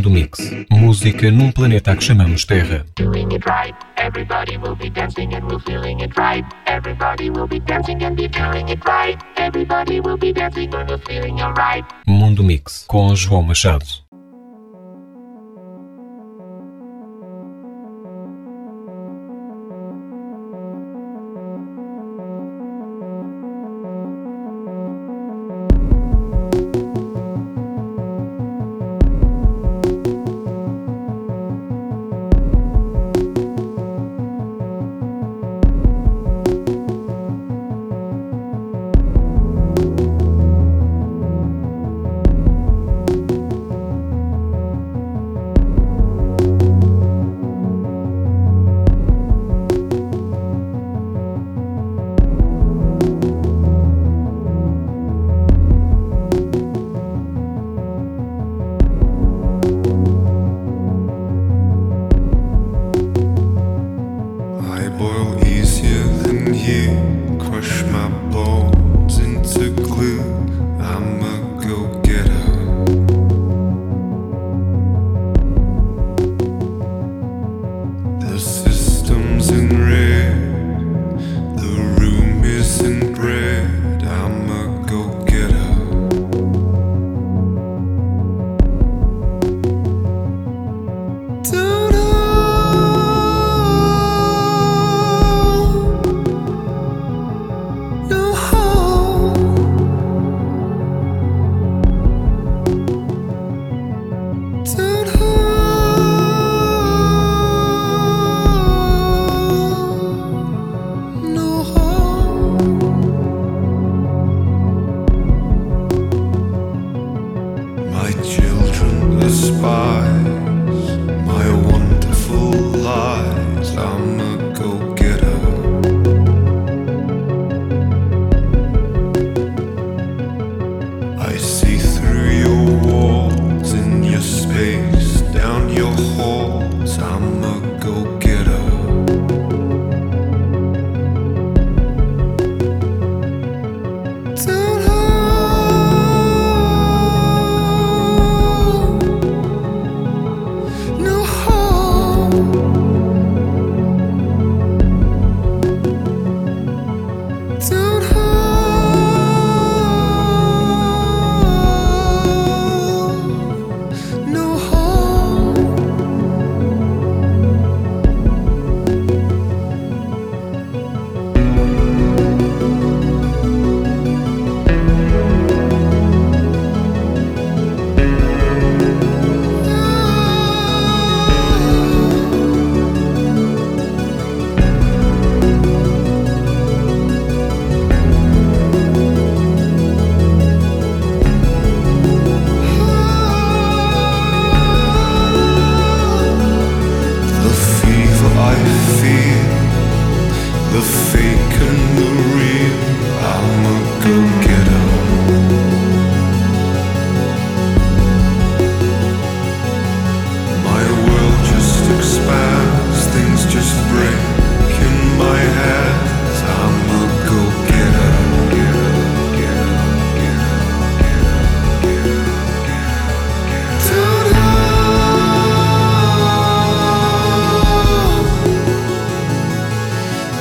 do Mix. Música num planeta que chamamos Terra. Mundo Mix com João Machado.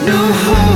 no home.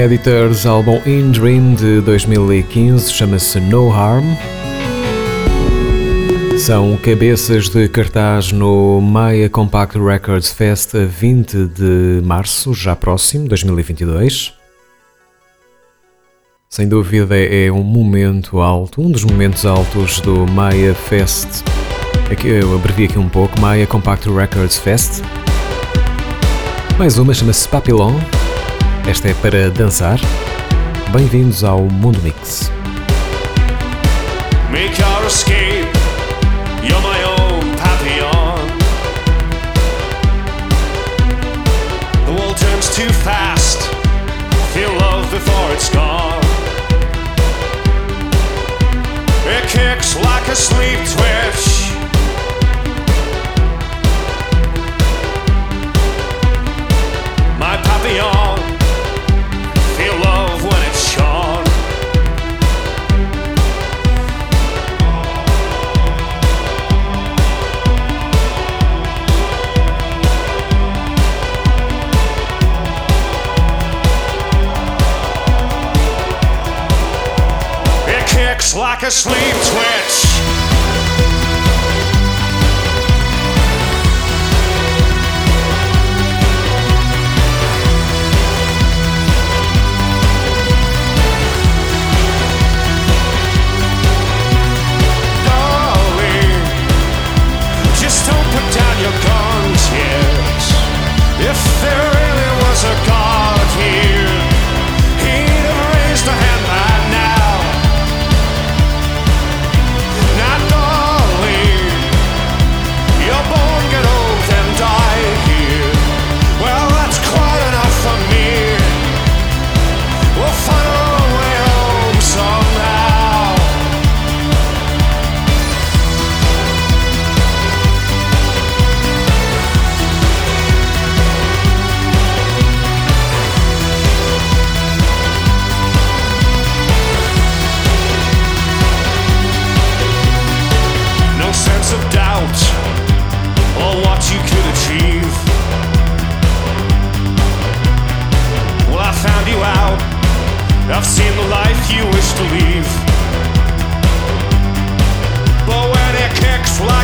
Editors álbum In Dream de 2015 chama-se No Harm. São cabeças de cartaz no Maya Compact Records Fest a 20 de março, já próximo, 2022. Sem dúvida é um momento alto, um dos momentos altos do Maya Fest. Aqui, eu abrevi aqui um pouco, Maya Compact Records Fest. Mais uma chama-se Papillon. Esta é para dançar. Bem-vindos ao Mundo Mix. Make your escape. You're my own papillon. The world turns too fast. Feel love before it's gone. It kicks like a sleep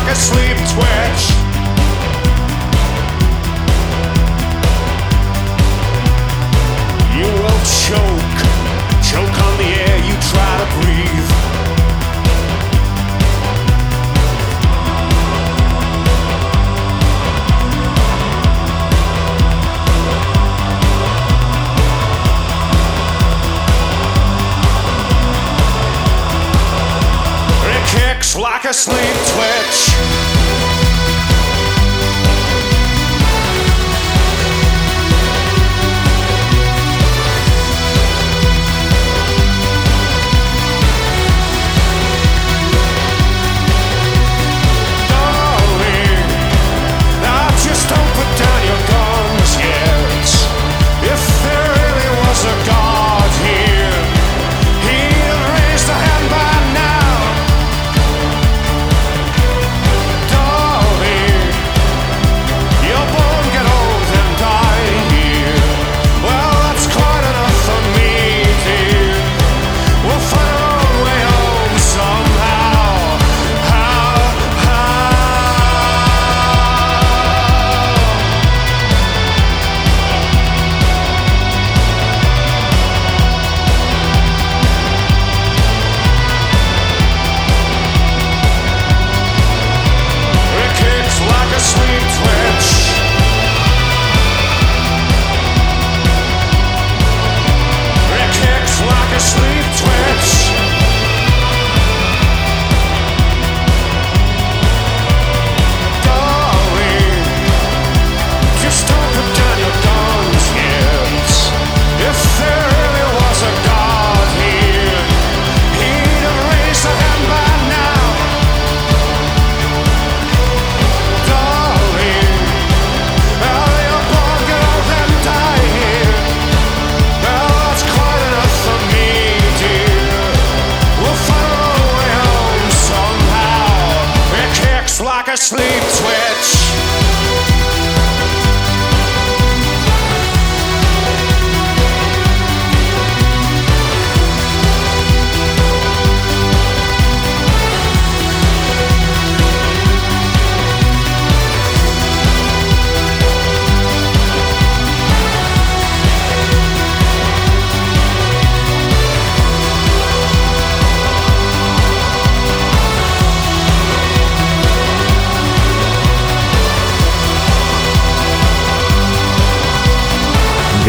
like a sleep twitch, you will choke, choke on the air you try to breathe. It kicks like a sleep twitch.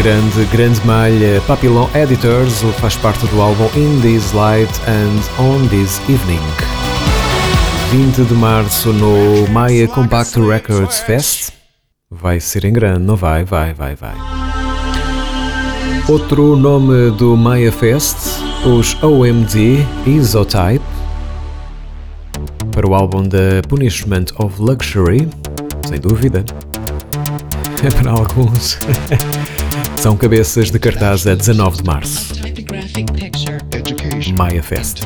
Grande, grande malha Papillon Editors, faz parte do álbum In This Light and On This Evening. 20 de março no Maya Compact Records Fest. Vai ser em grande, não vai? Vai, vai, vai. Outro nome do Maya Fest, os OMD Isotype, para o álbum The Punishment of Luxury, sem dúvida. É para alguns. São cabeças de cartaz a 19 de março. Maya Fest.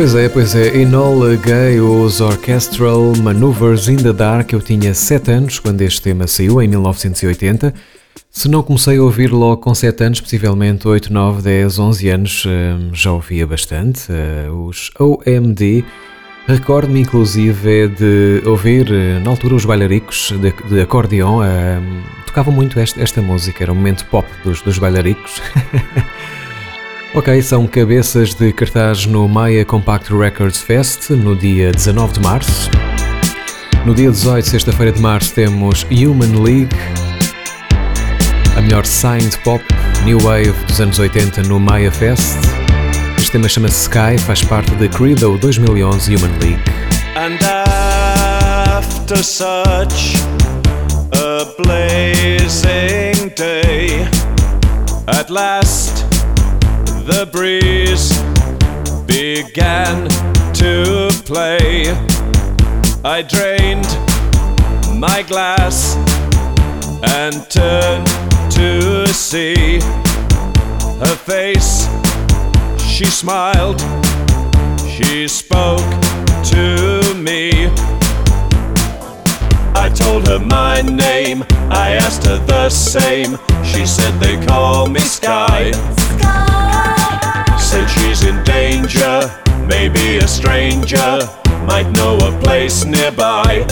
Pois é, pois é. Enola Gay, os Orchestral Maneuvers in the Dark. Eu tinha 7 anos quando este tema saiu, em 1980. Se não comecei a ouvir logo com 7 anos, possivelmente 8, 9, 10, 11 anos, hum, já ouvia bastante. eh, os OMD. Recordo-me inclusive de ouvir eh, na altura os bailaricos de, de acordeão. hum, tocavam muito esta, esta música, era o momento pop dos, dos bailaricos. Ok, são cabeças de cartaz no Maya Compact Records Fest no dia 19 de março. No dia 18, sexta-feira de março, temos Human League, a melhor signed pop, new wave dos anos 80 no Maya Fest. Este tema chama-se Sky, faz parte da Credo 2011 Human League. And after such a blazing day, at last the breeze began to play. I drained my glass and turned to see her face. She smiled, she spoke to me. I told her my name, I asked her the same. She said they call me Sky said she's in danger. Maybe a stranger might know a place nearby.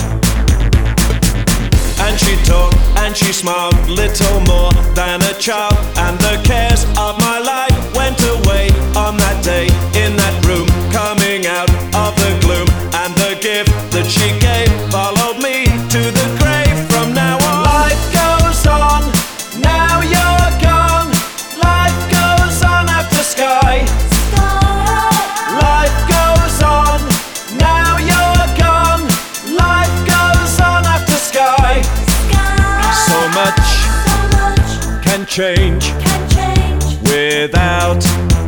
And she talked and she smiled little more than a child, and the cares of my life change, can change without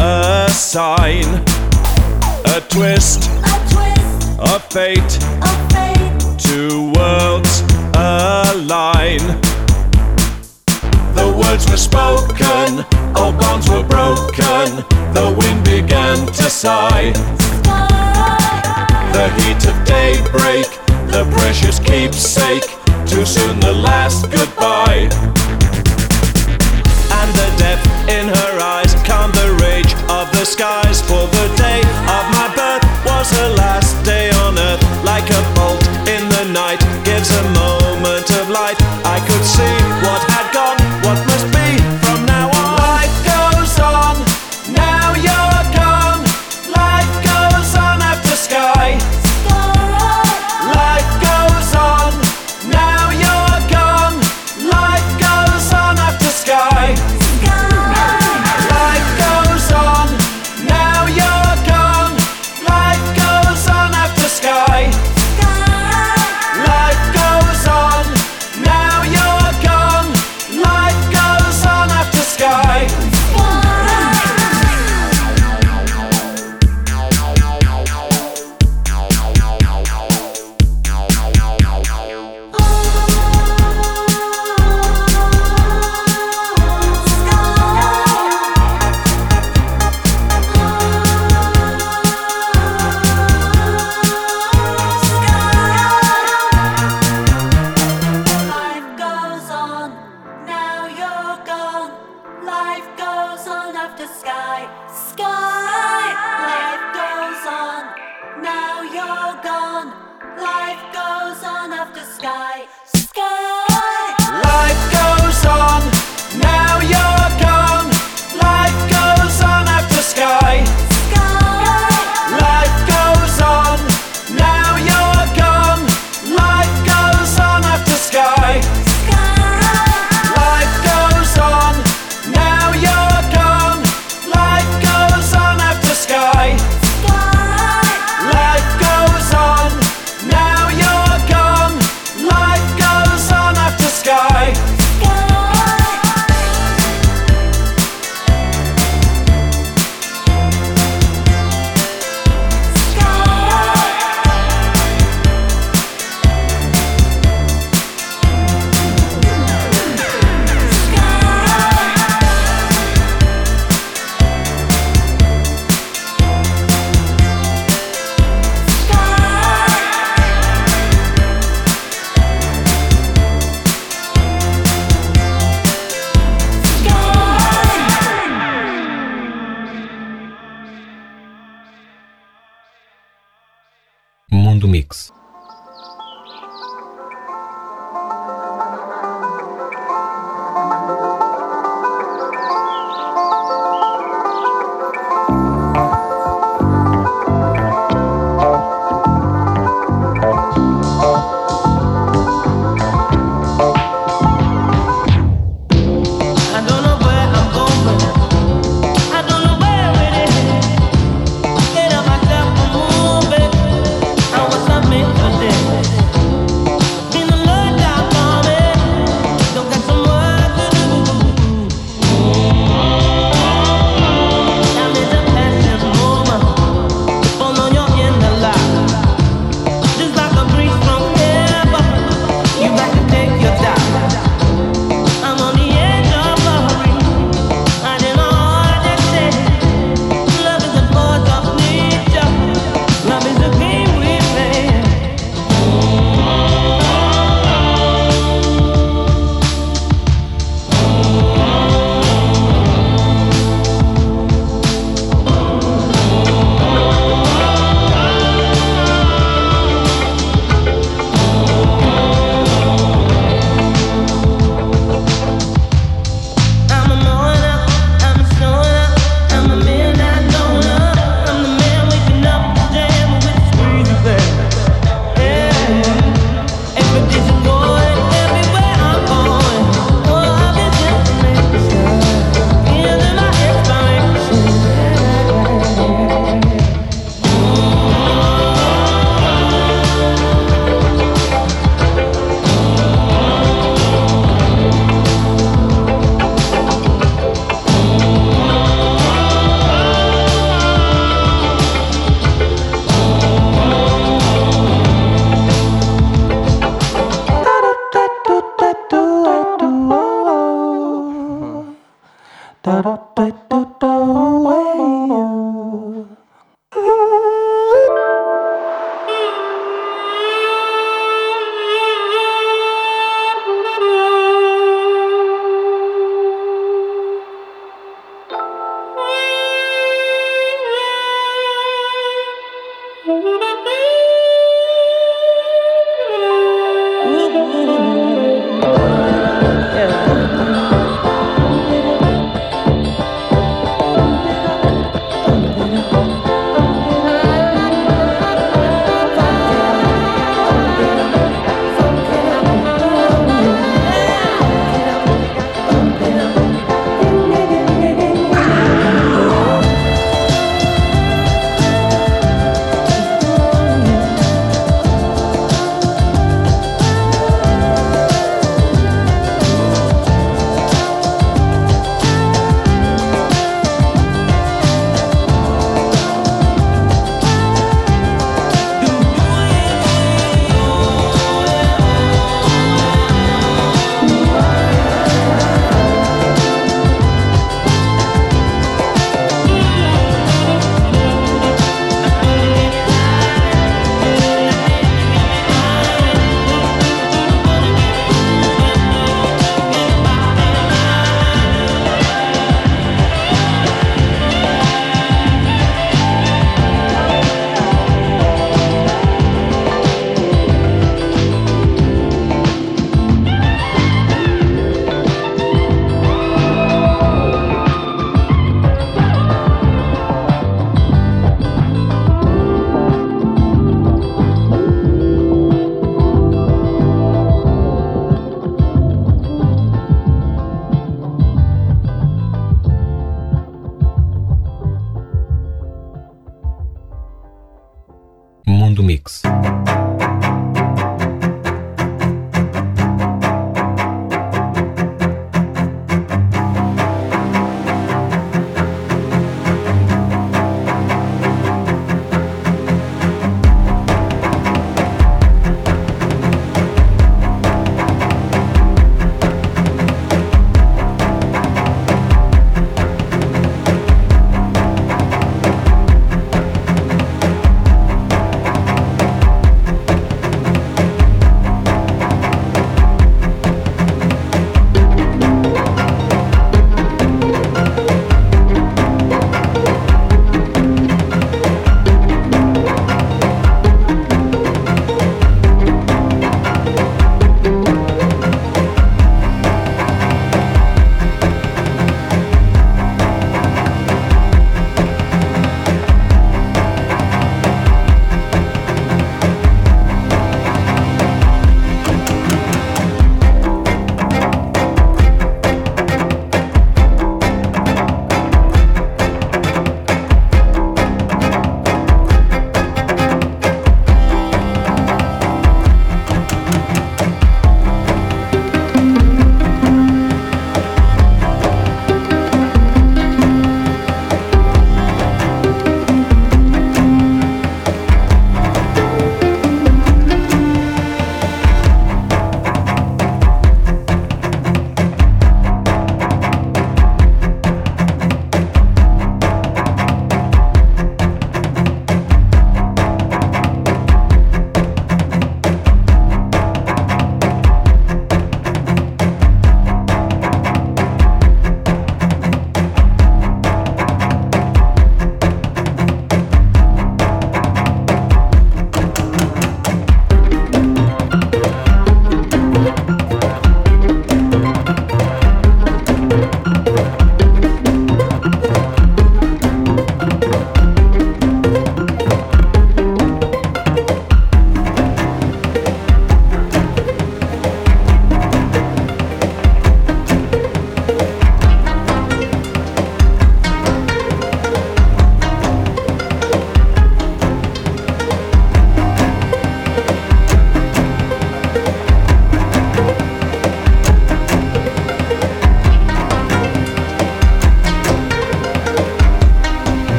a sign, a twist, a twist of fate, a fate. Two worlds align. The words were spoken, all bonds were broken. The wind began to sigh. The heat of daybreak, the precious keepsake. Too soon, the last goodbye depth in her eyes.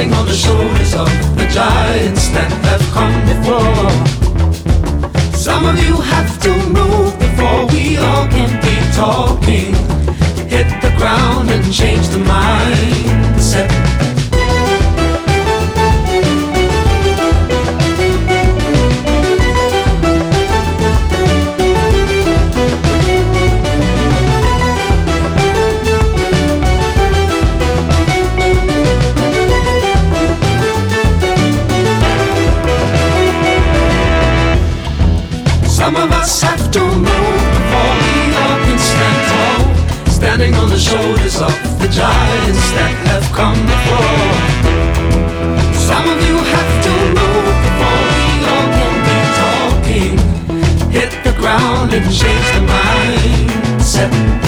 standing on the shoulders of the giants that have come before. Some of you have to move before we all can be talking. Hit the ground and change the mindset. giants that have come before. Some of you have to move before we all can be talking. Hit the ground and change the mindset.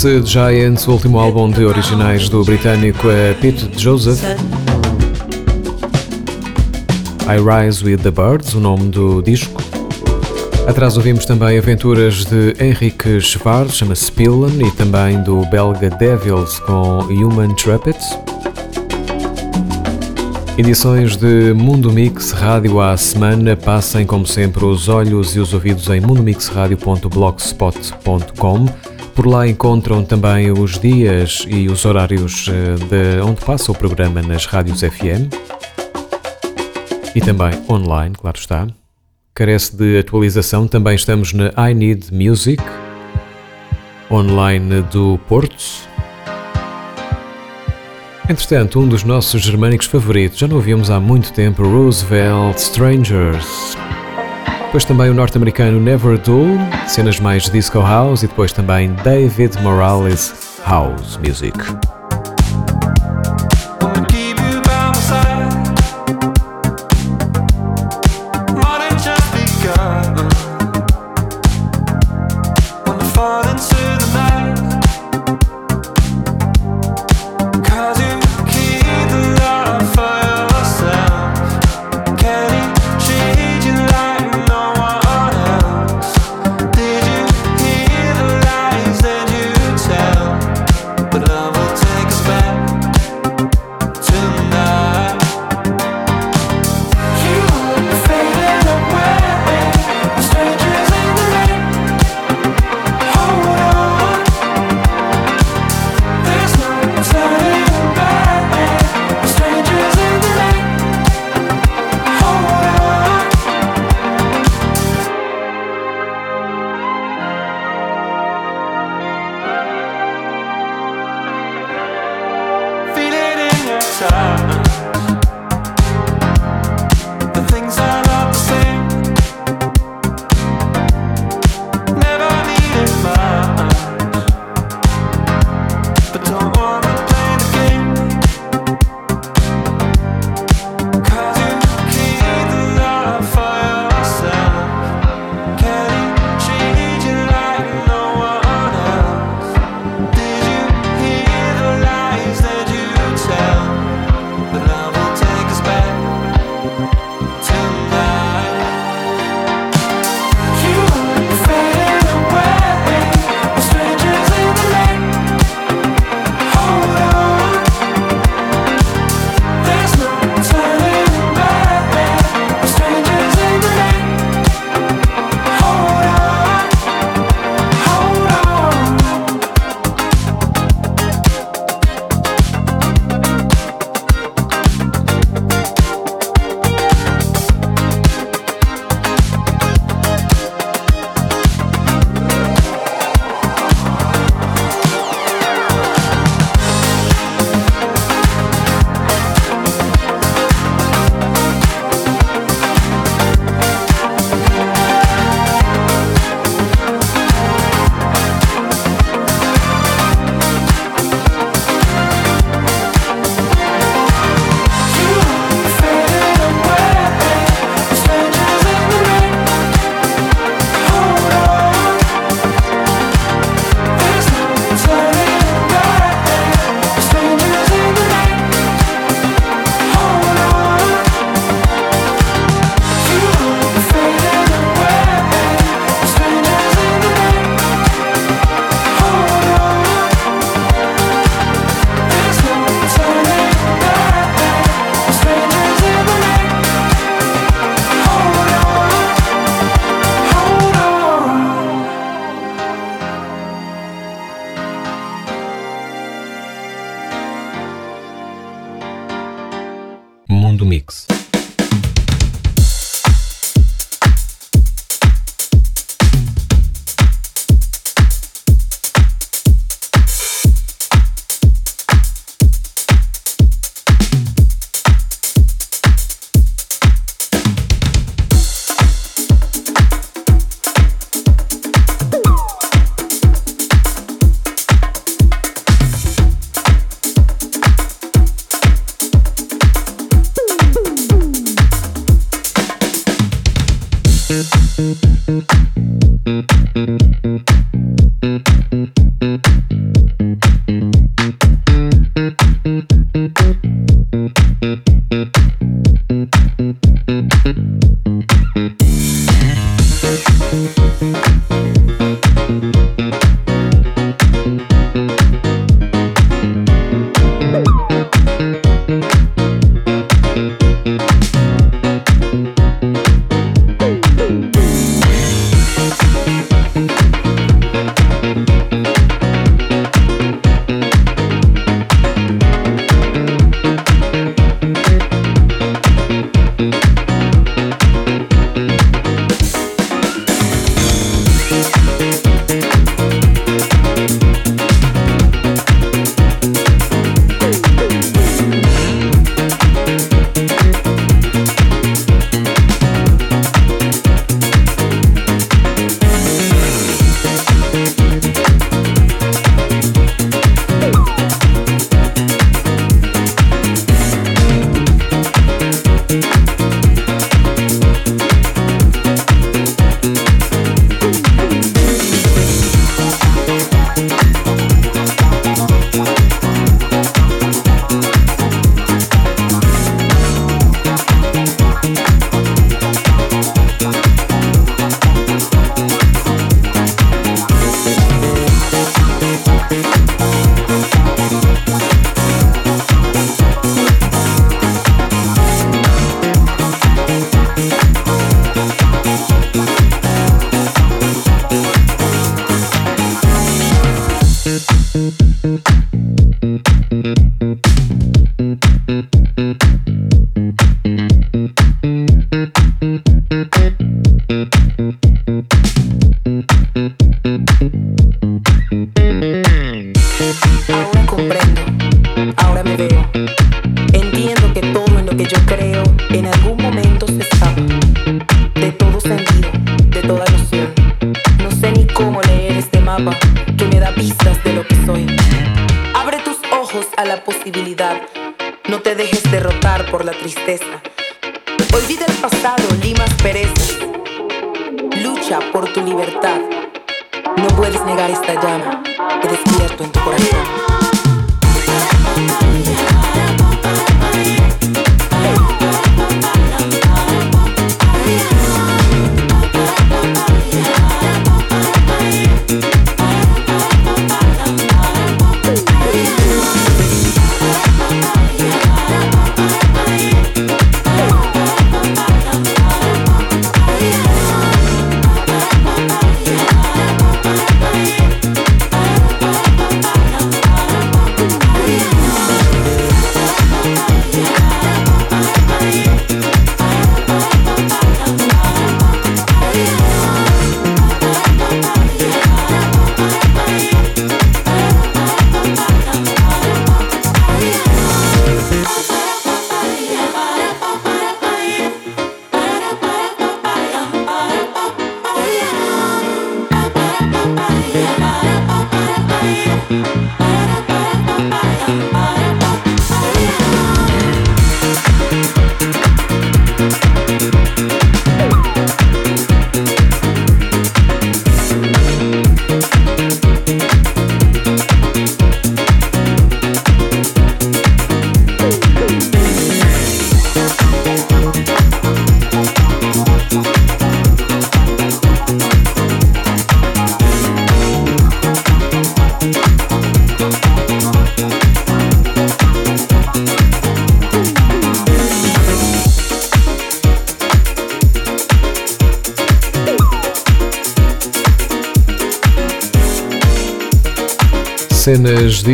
Chama-se Giants, o último álbum de originais do britânico é Pete Joseph. I Rise with the Birds, o nome do disco. Atrás ouvimos também aventuras de Henrique Schwarz, chama-se Pillen, e também do belga Devils com Human Trumpets. Edições de Mundo Mix Rádio à semana. Passem, como sempre, os olhos e os ouvidos em mundomixradio.blogspot.com. Por lá encontram também os dias e os horários eh, de onde passa o programa nas rádios FM e também online, claro está. Carece de atualização, também estamos na I Need Music, online do Porto. Entretanto, um dos nossos germânicos favoritos, já não ouvimos há muito tempo, Roosevelt Strangers. Depois também o norte-americano Never Do, cenas mais disco house e depois também David Morales House Music.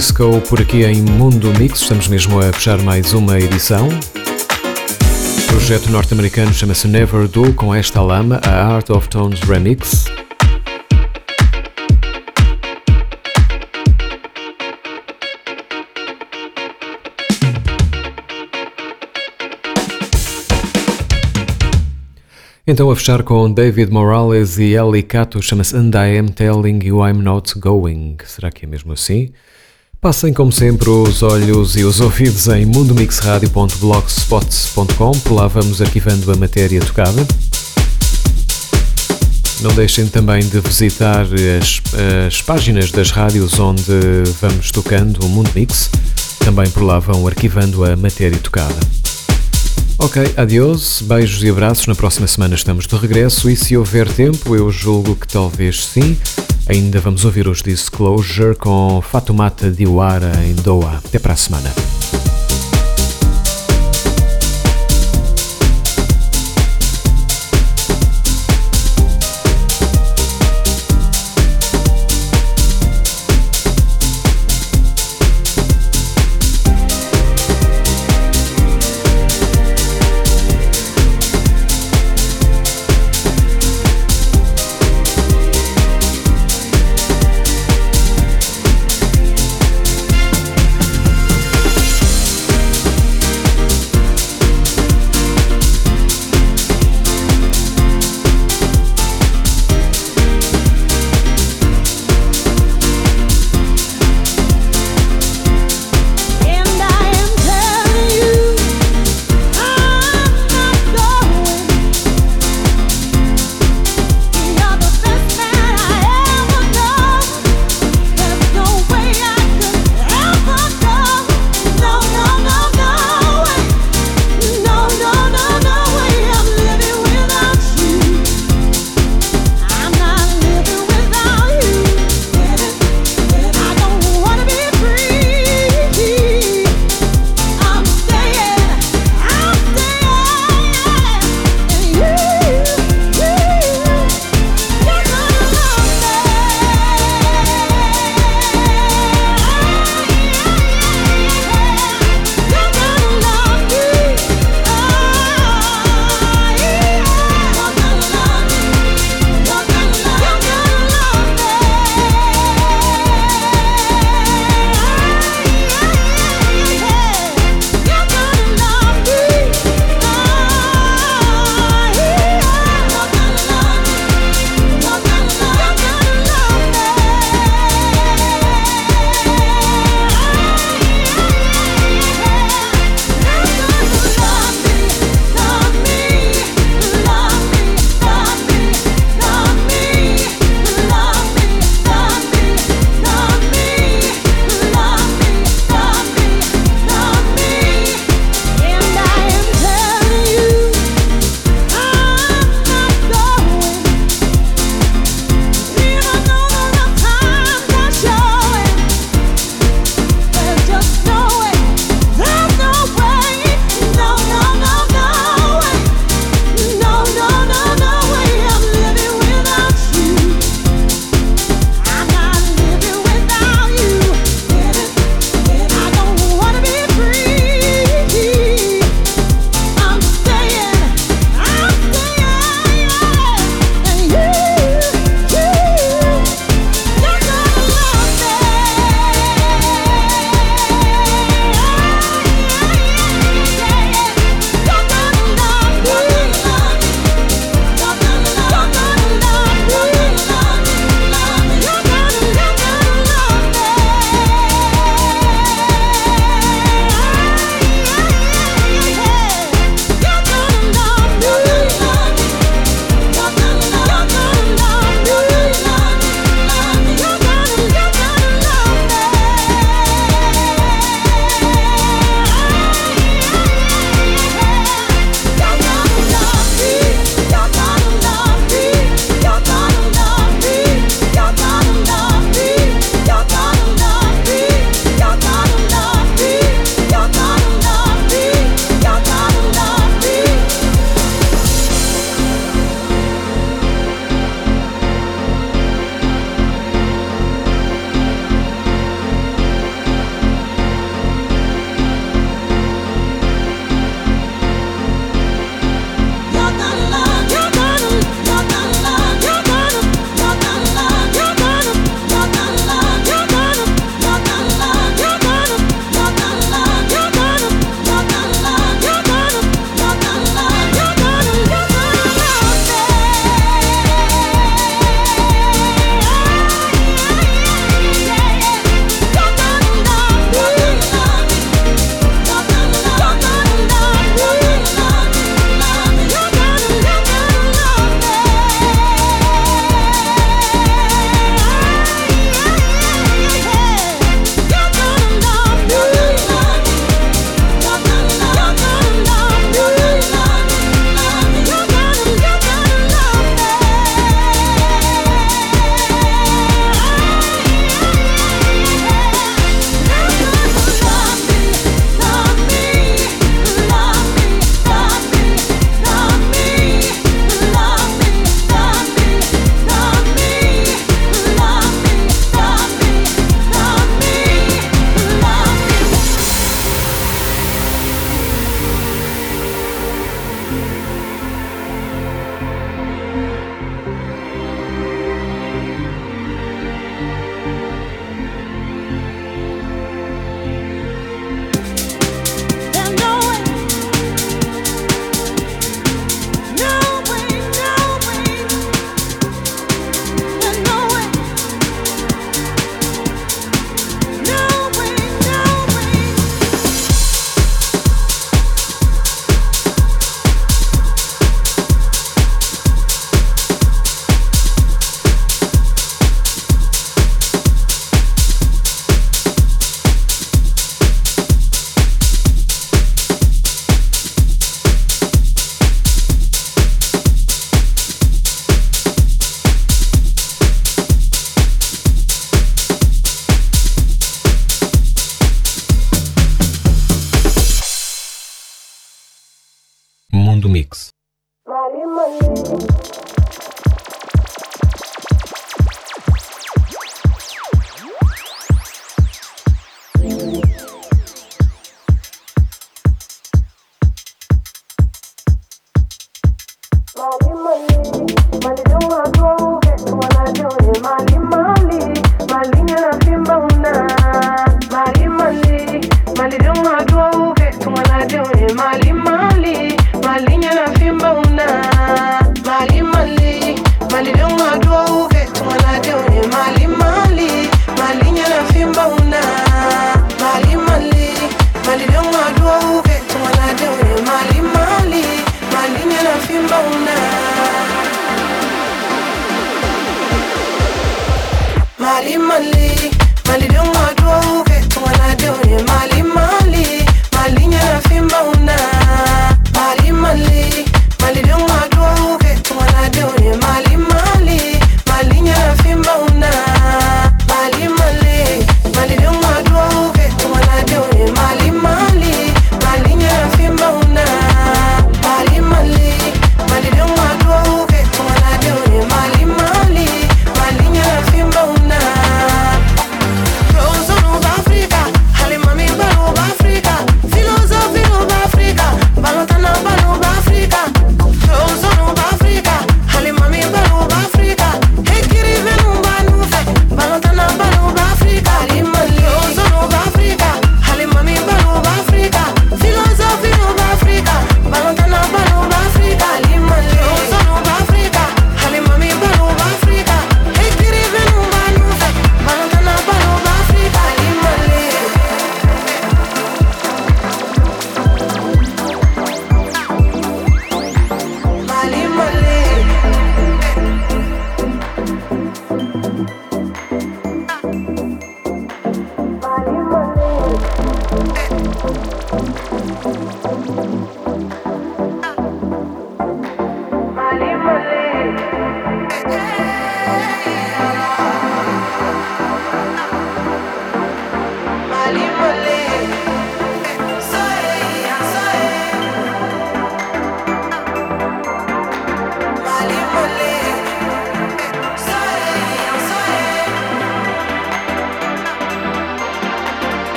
Disco por aqui em Mundo Mix, estamos mesmo a fechar mais uma edição. O projeto norte-americano chama-se Never Do, com esta lama, a Art of Tones Remix. Então a fechar com David Morales e Ellie Cato, chama-se And I Am Telling You I'm Not Going. Será que é mesmo assim? Passem como sempre os olhos e os ouvidos em mundomixradio.blogspot.com, por lá vamos arquivando a matéria tocada. Não deixem também de visitar as, as páginas das rádios onde vamos tocando o Mundo Mix, também por lá vão arquivando a matéria tocada. Ok, adiós, beijos e abraços. Na próxima semana estamos de regresso e se houver tempo, eu julgo que talvez sim. Ainda vamos ouvir os Disclosure com Fatumata Diwara em Doha. Até para a semana.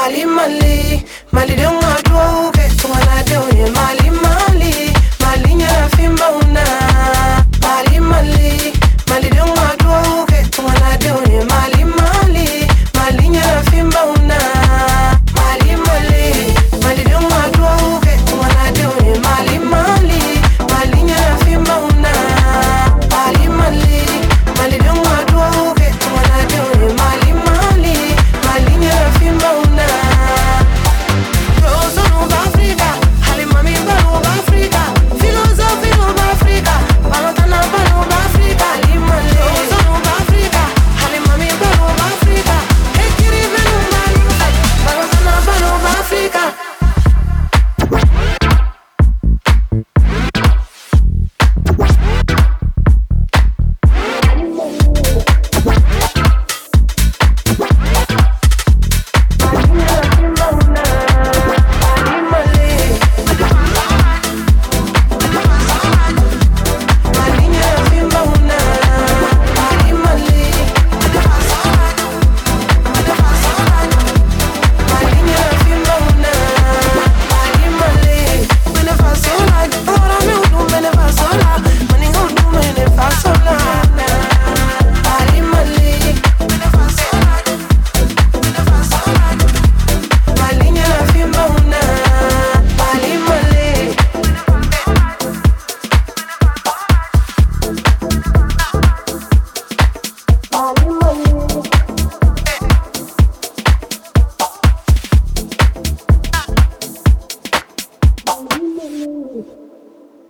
mali mali. Mali don't want to tuwa na da mali.